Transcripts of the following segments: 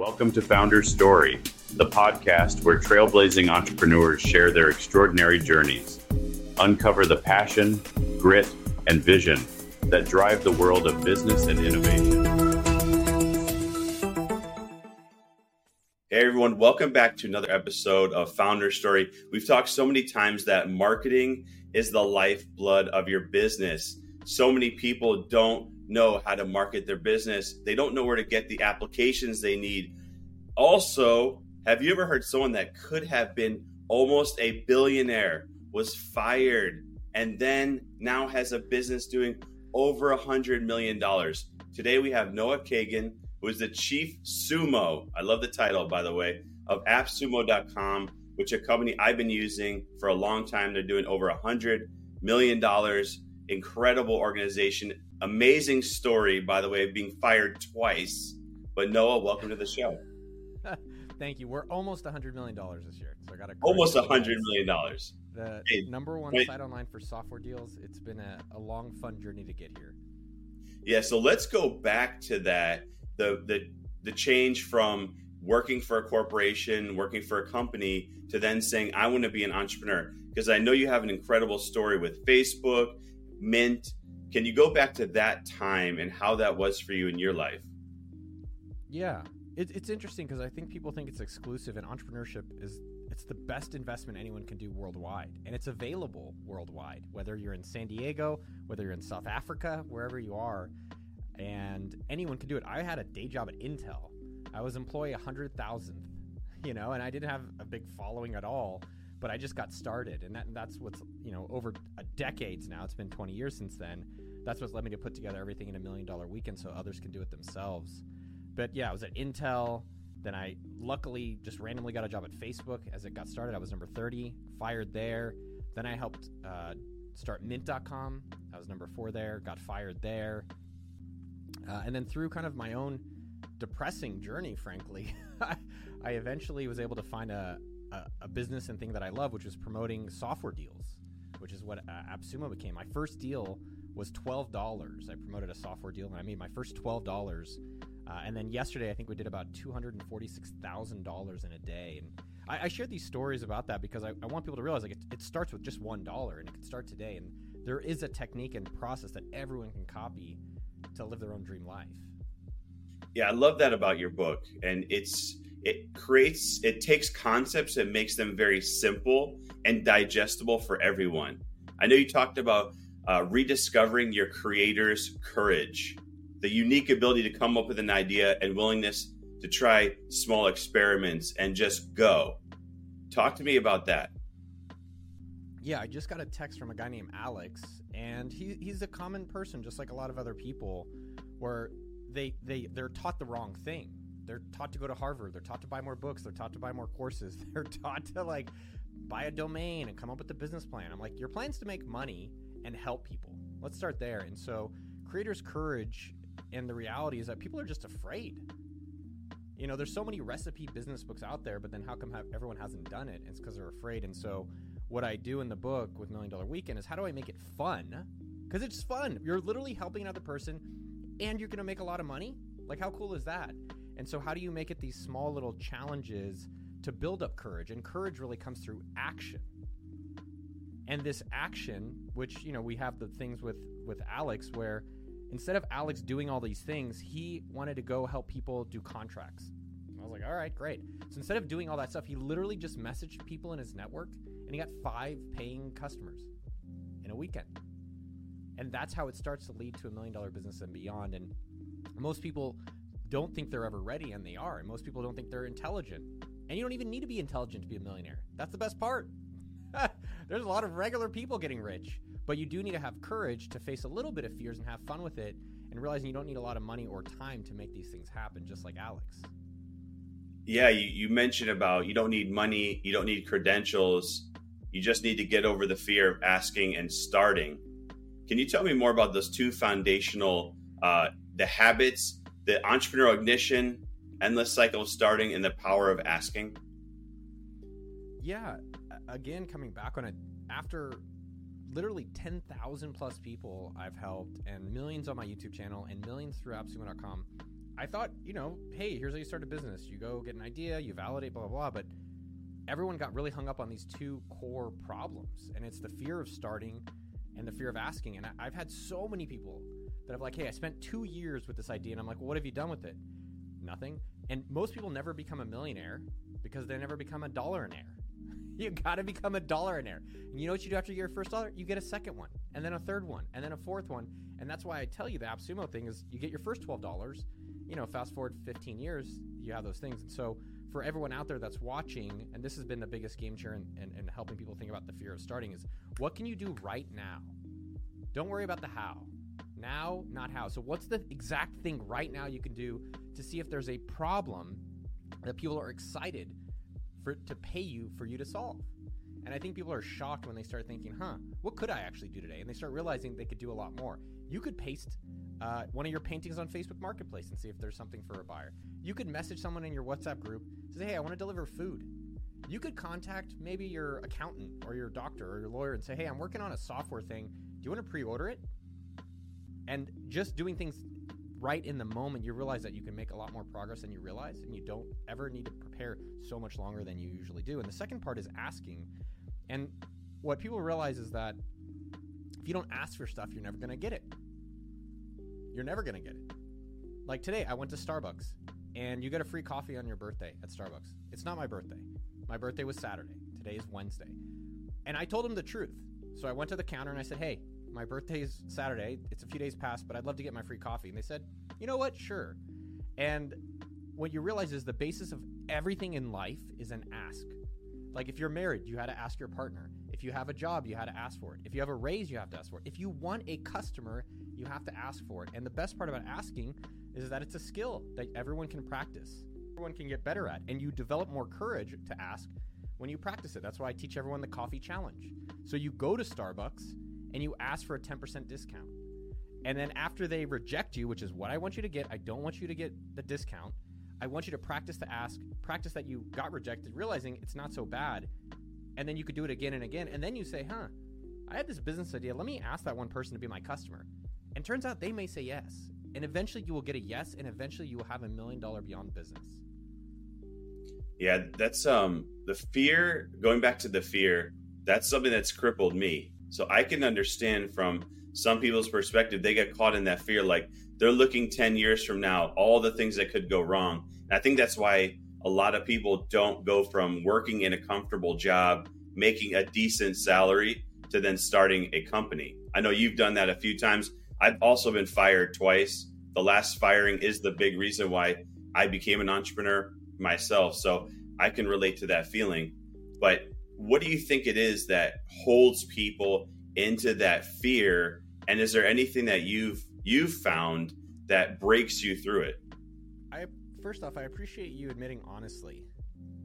Welcome to Founder's Story, the podcast where trailblazing entrepreneurs share their extraordinary journeys, uncover the passion, grit, and vision that drive the world of business and innovation. Hey everyone, welcome back to another episode of Founder's Story. We've talked so many times that marketing is the lifeblood of your business. So many people don't know how to market their business. They don't know where to get the applications they need. Also, have you ever heard someone that could have been almost a billionaire was fired and then now has a business doing over a hundred million dollars? Today we have Noah Kagan, who is the chief sumo. I love the title, by the way, of appsumo.com, which a company I've been using for a long time. They're doing over a hundred million dollars. Incredible organization Amazing story, by the way, of being fired twice. But Noah, welcome to the show. Thank you. We're almost $100 million this year. So I got a almost $100 million. The hey, number one site online for software deals. It's been a, a long, fun journey to get here. Yeah. So let's go back to that. The, the, the change from working for a corporation, working for a company, to then saying, I want to be an entrepreneur. Because I know you have an incredible story with Facebook, Mint, can you go back to that time and how that was for you in your life? Yeah, it, it's interesting because I think people think it's exclusive, and entrepreneurship is it's the best investment anyone can do worldwide, and it's available worldwide. Whether you're in San Diego, whether you're in South Africa, wherever you are, and anyone can do it. I had a day job at Intel. I was employee 100,000th, you know, and I didn't have a big following at all but I just got started, and, that that's what's you know over decades now. It's been 20 years since then. That's what's led me to put together everything in a million dollar weekend, so others can do it themselves. But yeah, I was at Intel. Then I luckily just randomly got a job at Facebook as it got started. I was number 30, fired there. Then I helped uh, start Mint.com. I was number four there, got fired there. Uh, and then through kind of my own depressing journey, frankly, I eventually was able to find a, a, a, business and thing that I love, which was promoting software deals, which is what uh, AppSumo became. My first deal was twelve dollars. I promoted a software deal and I made my first twelve dollars. Uh, and then yesterday, I think we did about two hundred and forty-six thousand dollars in a day. And I, I share these stories about that because I, I want people to realize like it, it starts with just one dollar, and it can start today. And there is a technique and process that everyone can copy to live their own dream life. Yeah, I love that about your book, and it's it creates it takes concepts and makes them very simple and digestible for everyone. I know you talked about uh, rediscovering your creator's courage, the unique ability to come up with an idea and willingness to try small experiments and just go. Talk to me about that. Yeah, I just got a text from a guy named Alex, and he, he's a common person, just like a lot of other people, where they they they're taught the wrong thing they're taught to go to Harvard. They're taught to buy more books. They're taught to buy more courses. They're taught to like buy a domain and come up with a business plan. I'm like, your plan's to make money and help people. Let's start there. And so, creators' courage and the reality is that people are just afraid. You know, there's so many recipe business books out there, but then how come everyone hasn't done it? It's because they're afraid. And so, what I do in the book with Million Dollar Weekend is how do I make it fun? Because it's fun. You're literally helping another person and you're going to make a lot of money. Like, how cool is that? And so, how do you make it these small little challenges to build up courage? And courage really comes through action. And this action, which you know, we have the things with with Alex, where instead of Alex doing all these things, he wanted to go help people do contracts. I was like, all right, great. So instead of doing all that stuff, he literally just messaged people in his network, and he got five paying customers in a weekend. And that's how it starts to lead to a million dollar business and beyond. And most people don't think they're ever ready, and they are. And most people don't think they're intelligent. And you don't even need to be intelligent to be a millionaire. That's the best part. There's a lot of regular people getting rich, but you do need to have courage to face a little bit of fears and have fun with it and realizing you don't need a lot of money or time to make these things happen, just like Alex. Yeah, you, you mentioned about you don't need money, you don't need credentials, you just need to get over the fear of asking and starting. Can you tell me more about those two foundational uh, the habits the entrepreneurial ignition, endless cycle of starting, and the power of asking? Yeah, again, coming back on it, after literally 10,000 plus people I've helped and millions on my YouTube channel and millions through appsumo.com, I thought, you know, hey, here's how you start a business. You go get an idea, you validate, blah, blah, blah. But everyone got really hung up on these two core problems. And it's the fear of starting and the fear of asking. And I, have had so many people that have like, hey, I spent two years with this idea. And I'm like, well, what have you done with it? Nothing. And most people never become a millionaire because they never become a dollaraire. you got to become a dollaraire. And you know what you do after you get your first dollar? You get a second one, and then a third one, and then a fourth one. And that's why I tell you the AppSumo thing is you get your first $12. You know, fast forward 15 years, you have those things. And so for everyone out there that's watching, and this has been the biggest game changer in, in helping people think about the fear of starting is what can you do right now? Don't worry about the how. Now, not how. So, what's the exact thing right now you can do to see if there's a problem that people are excited for to pay you for you to solve? And I think people are shocked when they start thinking, huh, what could I actually do today? And they start realizing they could do a lot more. You could paste uh, one of your paintings on Facebook Marketplace and see if there's something for a buyer. You could message someone in your WhatsApp group, say, hey, I want to deliver food. You could contact maybe your accountant or your doctor or your lawyer and say, hey, I'm working on a software thing. Do you want to pre order it? And just doing things right in the moment, you realize that you can make a lot more progress than you realize, and you don't ever need to prepare so much longer than you usually do. And the second part is asking. And what people realize is that if you don't ask for stuff, you're never going to get it. You're never going to get it. Like today, I went to Starbucks and you get a free coffee on your birthday at Starbucks. It's not my birthday. My birthday was Saturday. Today is Wednesday. And I told him the truth. So I went to the counter and I said, hey, my birthday is Saturday. It's a few days past, but I'd love to get my free coffee. And they said, you know what? Sure. And what you realize is the basis of everything in life is an ask. Like if you're married, you had to ask your partner. If you have a job, you had to ask for it. If you have a raise, you have to ask for it. If you want a customer, you have to ask for it. And the best part about asking is that it's a skill that everyone can practice. Everyone can get better at. And you develop more courage to ask when you practice it. That's why I teach everyone the coffee challenge. So you go to Starbucks and you ask for a 10% discount. And then after they reject you, which is what I want you to get, I don't want you to get the discount. I want you to practice to ask, practice that you got rejected, realizing it's not so bad. And then you could do it again and again. And then you say, huh, I have this business idea. Let me ask that one person to be my customer. And turns out they may say yes. And eventually you will get a yes, and eventually you will have a million dollar beyond business. Yeah, that's um the fear, going back to the fear, that's something that's crippled me. So I can understand from some people's perspective, they get caught in that fear, like they're looking 10 years from now, all the things that could go wrong. And I think that's why a lot of people don't go from working in a comfortable job, making a decent salary, to then starting a company. I know you've done that a few times. I've also been fired twice. The last firing is the big reason why I became an entrepreneur myself. So I can relate to that feeling. But what do you think it is that holds people into that fear? And is there anything that you've you've found that breaks you through it? I first off, I appreciate you admitting honestly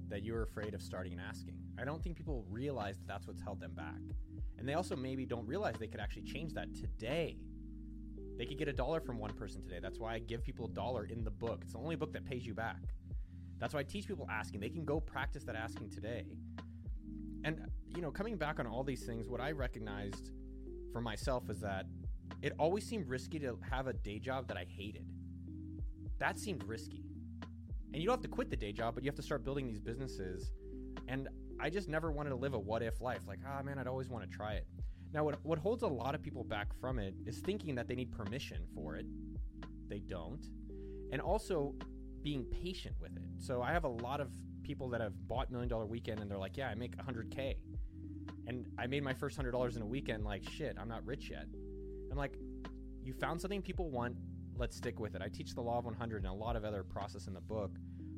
that you're afraid of starting and asking. I don't think people realize that that's what's held them back. And they also maybe don't realize they could actually change that today. They could get a dollar from one person today. That's why I give people a dollar in the book. It's the only book that pays you back. That's why I teach people asking. They can go practice that asking today. And, you know, coming back on all these things, what I recognized for myself is that it always seemed risky to have a day job that I hated. That seemed risky. And you don't have to quit the day job, but you have to start building these businesses. And I just never wanted to live a what if life. Like, ah, oh, man, I'd always want to try it. Now, what, what holds a lot of people back from it is thinking that they need permission for it. They don't. And also being patient with it. So I have a lot of people that have bought Million Dollar Weekend and they're like, yeah, I make 100K. And I made my first $100 in a weekend. Like, shit, I'm not rich yet. I'm like, you found something people want, let's stick with it. I teach the law of 100 and a lot of other process in the book,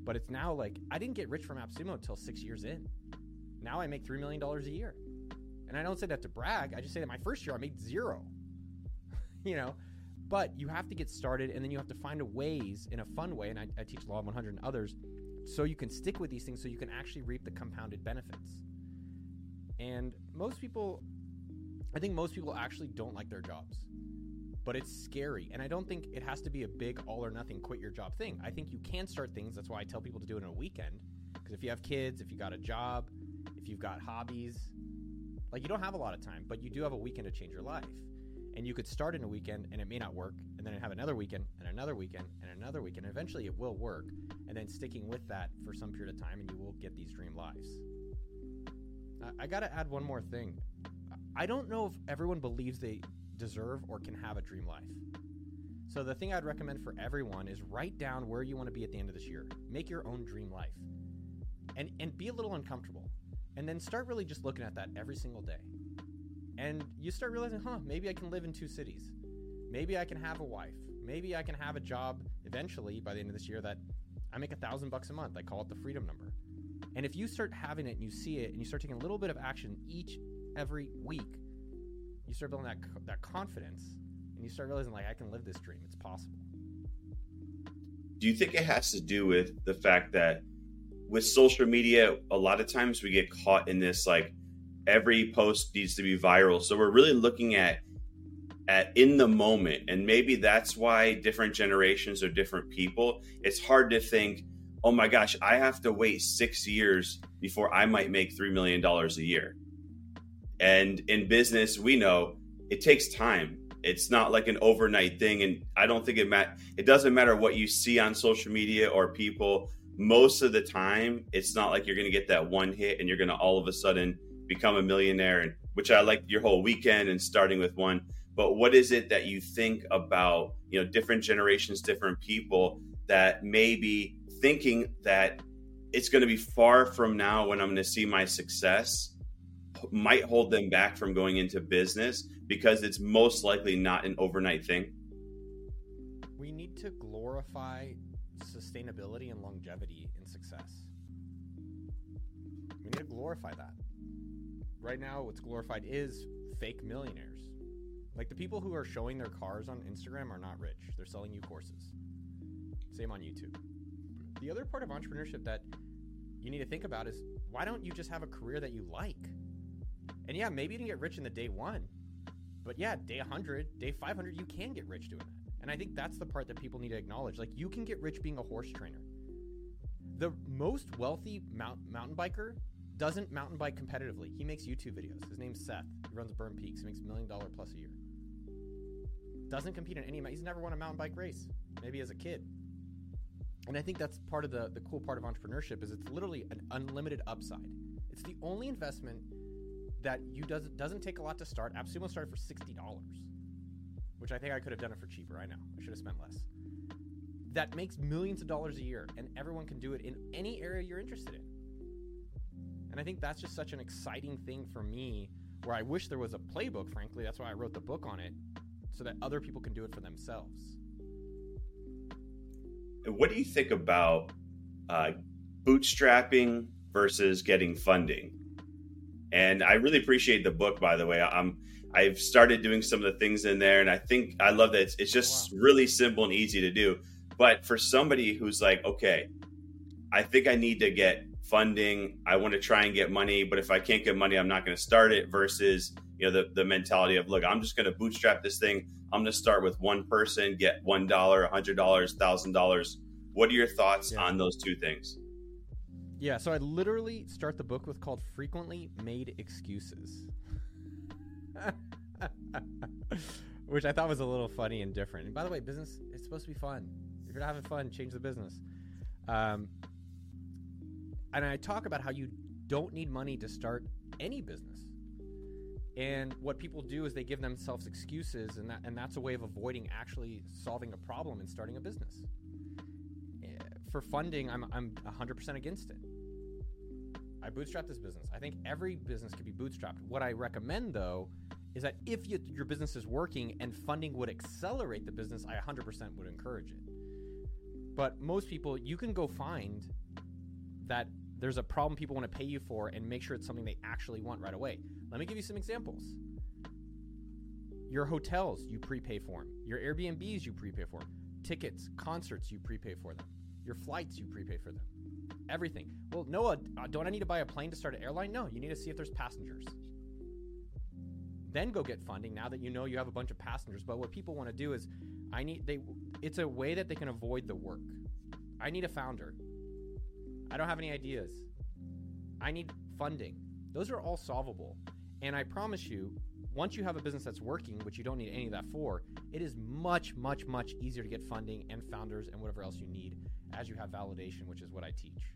but it's now like I didn't get rich from AppSumo until six years in. Now I make $3 million a year. And I don't say that to brag. I just say that my first year I made zero. you know, but you have to get started and then you have to find a ways in a fun way. And I, I teach Law of 100 and others so you can stick with these things so you can actually reap the compounded benefits. And most people, I think most people actually don't like their jobs, but it's scary. And I don't think it has to be a big all or nothing quit your job thing. I think you can start things. That's why I tell people to do it in a weekend. Because if you have kids, if you got a job, if you've got hobbies, like you don't have a lot of time, but you do have a weekend to change your life. And you could start in a weekend and it may not work, then have another weekend and another weekend and another weekend. And eventually it will work. And then sticking with that for some period of time, and you will get these dream lives. I, I got to add one more thing. I don't know if everyone believes they deserve or can have a dream life. So the thing I'd recommend for everyone is write down where you want to be at the end of this year. Make your own dream life. And and be a little uncomfortable. And then start really just looking at that every single day. And you start realizing, "Huh, maybe I can live in two cities. Maybe I can have a wife. Maybe I can have a job eventually by the end of this year that I make a thousand bucks a month. I call it the freedom number. And if you start having it and you see it and you start taking a little bit of action each every week, you start building that that confidence and you start realizing like I can live this dream. It's possible. Do you think it has to do with the fact that with social media, a lot of times we get caught in this like every post needs to be viral. So we're really looking at at in the moment and maybe that's why different generations or different people. It's hard to think, "Oh my gosh, I have to wait 6 years before I might make 3 million dollars a year." And in business, we know it takes time. It's not like an overnight thing, and I don't think it mat. It doesn't matter what you see on social media or people. Most of the time, it's not like you're going to get that one hit and you're going to all of a sudden become a millionaire. And which I like your whole weekend and starting with one. But what is it that you think about? You know, different generations, different people that maybe thinking that it's going to be far from now when I'm going to see my success might hold them back from going into business because it's most likely not an overnight thing? We need to glorify sustainability and longevity in success. We need to glorify that. Right now, what's glorified is fake millionaires. Like the people who are showing their cars on Instagram are not rich. They're selling you courses. Same on YouTube. The other part of entrepreneurship that you need to think about is why don't you just have a career that you like? And yeah, maybe you didn't get rich in the day one, but yeah, day 100, day 500, you can get rich doing that. And I think that's the part that people need to acknowledge. Like, you can get rich being a horse trainer. The most wealthy mount, mountain biker doesn't mountain bike competitively. He makes YouTube videos. His name's Seth. He runs Berm Peaks. He makes a million dollar plus a year. Doesn't compete in any. He's never won a mountain bike race. Maybe as a kid. And I think that's part of the the cool part of entrepreneurship is it's literally an unlimited upside. It's the only investment that you does doesn't take a lot to start. AppSumo started for sixty dollars, which I think I could have done it for cheaper. I know I should have spent less. That makes millions of dollars a year, and everyone can do it in any area you're interested in. And I think that's just such an exciting thing for me. Where I wish there was a playbook. Frankly, that's why I wrote the book on it, so that other people can do it for themselves. What do you think about uh, bootstrapping versus getting funding? And I really appreciate the book, by the way. I'm I've started doing some of the things in there, and I think I love that it's, it's just wow. really simple and easy to do. But for somebody who's like, okay, I think I need to get funding. I want to try and get money, but if I can't get money, I'm not going to start it. Versus, you know, the the mentality of, look, I'm just going to bootstrap this thing. I'm going to start with one person, get one dollar, a hundred dollars, thousand dollars. What are your thoughts yeah. on those two things? Yeah, so I literally start the book with called Frequently Made Excuses. Which I thought was a little funny and different. And by the way, business it's supposed to be fun. If you're not having fun, change the business. Um, and I talk about how you don't need money to start any business. And what people do is they give themselves excuses, and that and that's a way of avoiding actually solving a problem and starting a business eh, for funding, I'm I'm 100% against it. I bootstrap this business. I think every business can be bootstrapped. What I recommend though is that if you, your business is working and funding would accelerate the business, I 100% would encourage it. But most people, you can go find that there's a problem people want to pay you for and make sure it's something they actually want right away. Let me give you some examples. Your hotels, you prepay for them. Your Airbnbs, you prepay for them. Tickets, concerts, you prepay for them. Your flights, you prepay for them. Everything. Well, Noah, uh, don't I need to buy a plane to start an airline? No, you need to see if there's passengers. Then go get funding now that you know you have a bunch of passengers. But what people want to do is, I need they. It's a way that they can avoid the work. I need a founder. I don't have any ideas. I need funding. Those are all solvable. And I promise you, once you have a business that's working, which you don't need any of that for, It is much, much, much easier to get funding and founders and whatever else you need as you have validation, which is what I teach.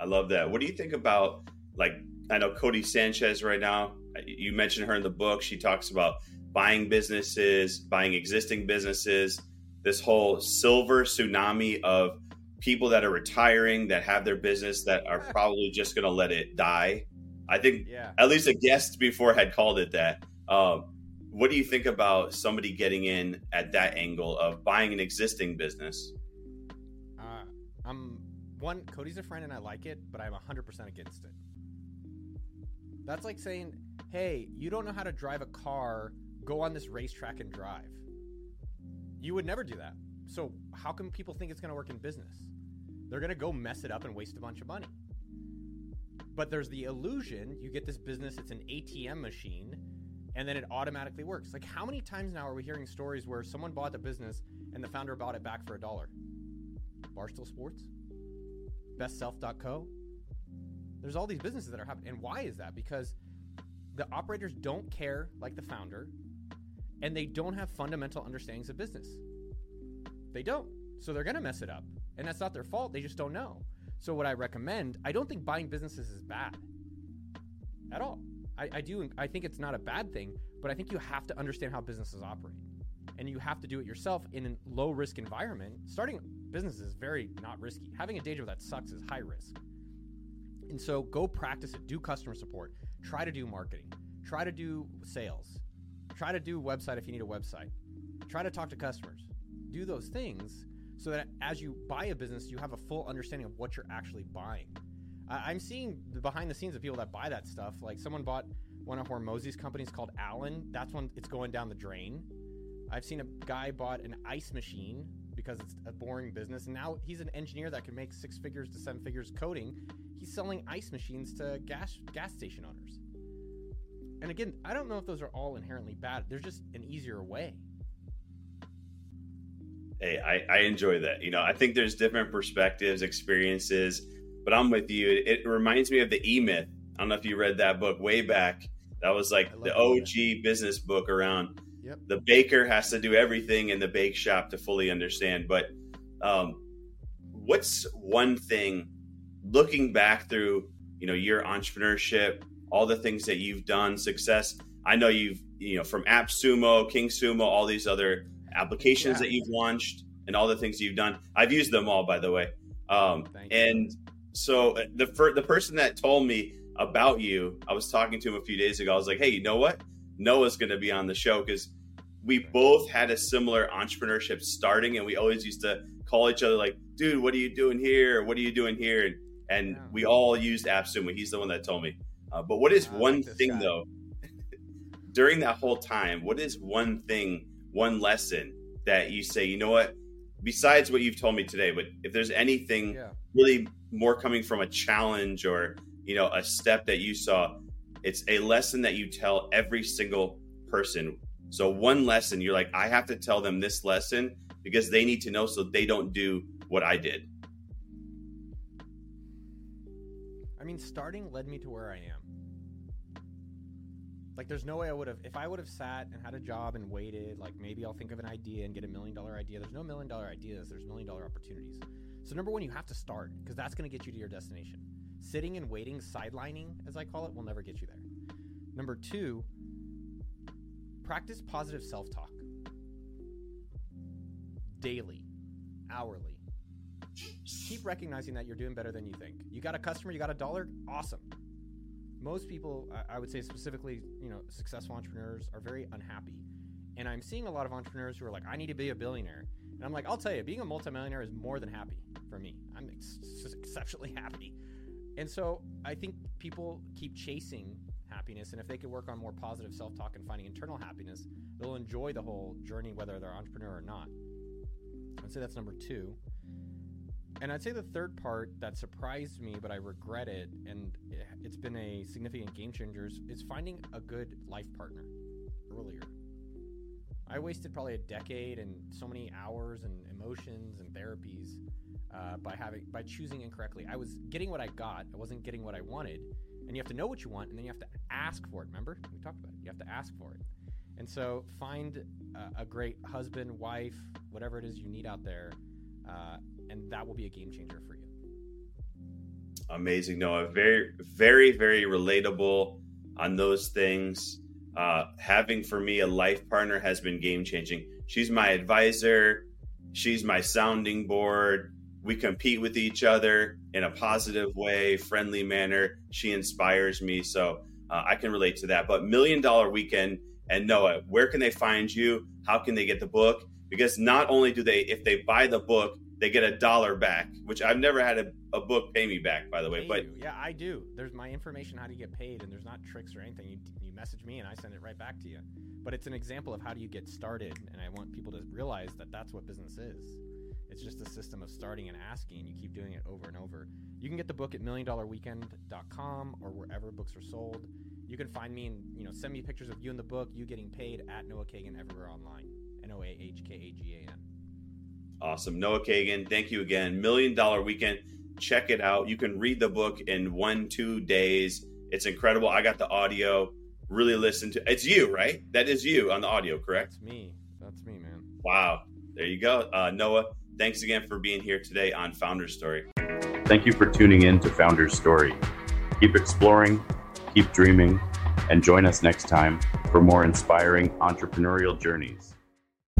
I love that. What do you think about like I know Codie Sanchez right now. Uh, you mentioned her in the book. She talks about buying businesses, buying existing businesses, this whole silver tsunami of people that are retiring that have their business that are probably just going to let it die. I think yeah. at least a guest before had called it that. Um, what do you think about somebody getting in at that angle of buying an existing business? Uh, I'm one. Codie's a friend and I like it, but I'm 100% against it. That's like saying, "Hey, you don't know how to drive a car. Go on this racetrack and drive." You would never do that. So how can people think it's going to work in business? They're going to go mess it up and waste a bunch of money. But there's the illusion you get this business, it's an ATM machine, and then it automatically works. Like, how many times now are we hearing stories where someone bought the business and the founder bought it back for a dollar? Barstool Sports? BestSelf.co? There's all these businesses that are happening. And why is that? Because the operators don't care like the founder, and they don't have fundamental understandings of business. They don't. So they're going to mess it up. And that's not their fault. They just don't know. So, what I recommend, I don't think buying businesses is bad at all. I, I do. I think it's not a bad thing, but I think you have to understand how businesses operate. And you have to do it yourself in a low risk environment. Starting business is very not risky. Having a day job that sucks is high risk. And so go practice it. Do customer support. Try to do marketing. Try to do sales. Try to do website if you need a website. Try to talk to customers. Do those things so that as you buy a business, you have a full understanding of what you're actually buying. I'm seeing the behind the scenes of people that buy that stuff. Like someone bought one of Hormozi's companies called Allen. That's when it's going down the drain. I've seen a guy bought an ice machine because it's a boring business, and now he's an engineer that can make six figures to seven figures coding. He's selling ice machines to gas gas station owners. And again, I don't know if those are all inherently bad. There's just an easier way. Hey, I, I enjoy that. You know, I think there's different perspectives, experiences, but I'm with you. It, it reminds me of the E Myth. I don't know if you read that book way back. That was like the OG business book around. Yep. The baker has to do everything in the bake shop to fully understand. But um, what's one thing looking back through, you know, your entrepreneurship, all the things that you've done, success. I know you've, you know, from AppSumo, King Sumo, all these other applications that you've launched and all the things you've done. I've used them all, by the way. Um, and so uh, the fir- the person that told me about you, I was talking to him a few days ago. I was like, hey, you know what? Noah's going to be on the show because we both had a similar entrepreneurship starting, and we always used to call each other like, dude, what are you doing here? What are you doing here? And, and we all used AppSumo. He's the one that told me. Uh, but what is one like thing guy. though? during that whole time, what is one thing, one lesson that you say, you know what? Besides what you've told me today, but if there's anything yeah. really more coming from a challenge or you know a step that you saw, it's a lesson that you tell every single person. So one lesson, you're like, I have to tell them this lesson because they need to know so they don't do what I did. I mean, starting led me to where I am. Like, there's no way I would have, if I would have sat and had a job and waited, like maybe I'll think of an idea and get a million dollar idea. There's no million dollar ideas, there's million dollar opportunities. So, number one, you have to start because that's going to get you to your destination. Sitting and waiting, sidelining, as I call it, will never get you there. Number two, practice positive self talk daily, hourly. Keep recognizing that you're doing better than you think. You got a customer, you got a dollar, awesome most people, I would say specifically, you know, successful entrepreneurs are very unhappy. And I'm seeing a lot of entrepreneurs who are like, I need to be a billionaire. And I'm like, I'll tell you, being a multimillionaire is more than happy for me. I'm ex- exceptionally happy. And so I think people keep chasing happiness. And if they could work on more positive self talk and finding internal happiness, they'll enjoy the whole journey, whether they're entrepreneur or not. I'd say that's number two. And I'd say the third part that surprised me, but I regret it, and it's been a significant game changer, is finding a good life partner earlier. I wasted probably a decade and so many hours and emotions and therapies uh, by having by choosing incorrectly. I was getting what I got. I wasn't getting what I wanted. And you have to know what you want, and then you have to ask for it. Remember, we talked about it. You have to ask for it. And so find a, a great husband, wife, whatever it is you need out there, uh, and that will be a game changer for you. Amazing, Noah. Very, very, very relatable on those things. Uh, having for me a life partner has been game changing. She's my advisor. She's my sounding board. We compete with each other in a positive way, friendly manner. She inspires me. So uh, I can relate to that. But Million Dollar Weekend and Noah, where can they find you? How can they get the book? Because not only do they, if they buy the book, they get a dollar back, which I've never had a, a book pay me back, by the way. But you. yeah, I do. There's my information how to get paid, and there's not tricks or anything. You, you message me, and I send it right back to you. But it's an example of how do you get started, and I want people to realize that that's what business is. It's just a system of starting and asking, and you keep doing it over and over. You can get the book at milliondollarweekend.com or wherever books are sold. You can find me and you know send me pictures of you in the book, you getting paid at Noah Kagan everywhere online. N O A H K A G A N. Awesome. Noah Kagan, thank you again. Million Dollar Weekend. Check it out. You can read the book in one, two days. It's incredible. I got the audio. Really listen to it's you, right? That is you on the audio, correct? That's me. That's me, man. Wow. There you go. Uh, Noah, thanks again for being here today on Founder's Story. Thank you for tuning in to Founder's Story. Keep exploring, keep dreaming, and join us next time for more inspiring entrepreneurial journeys.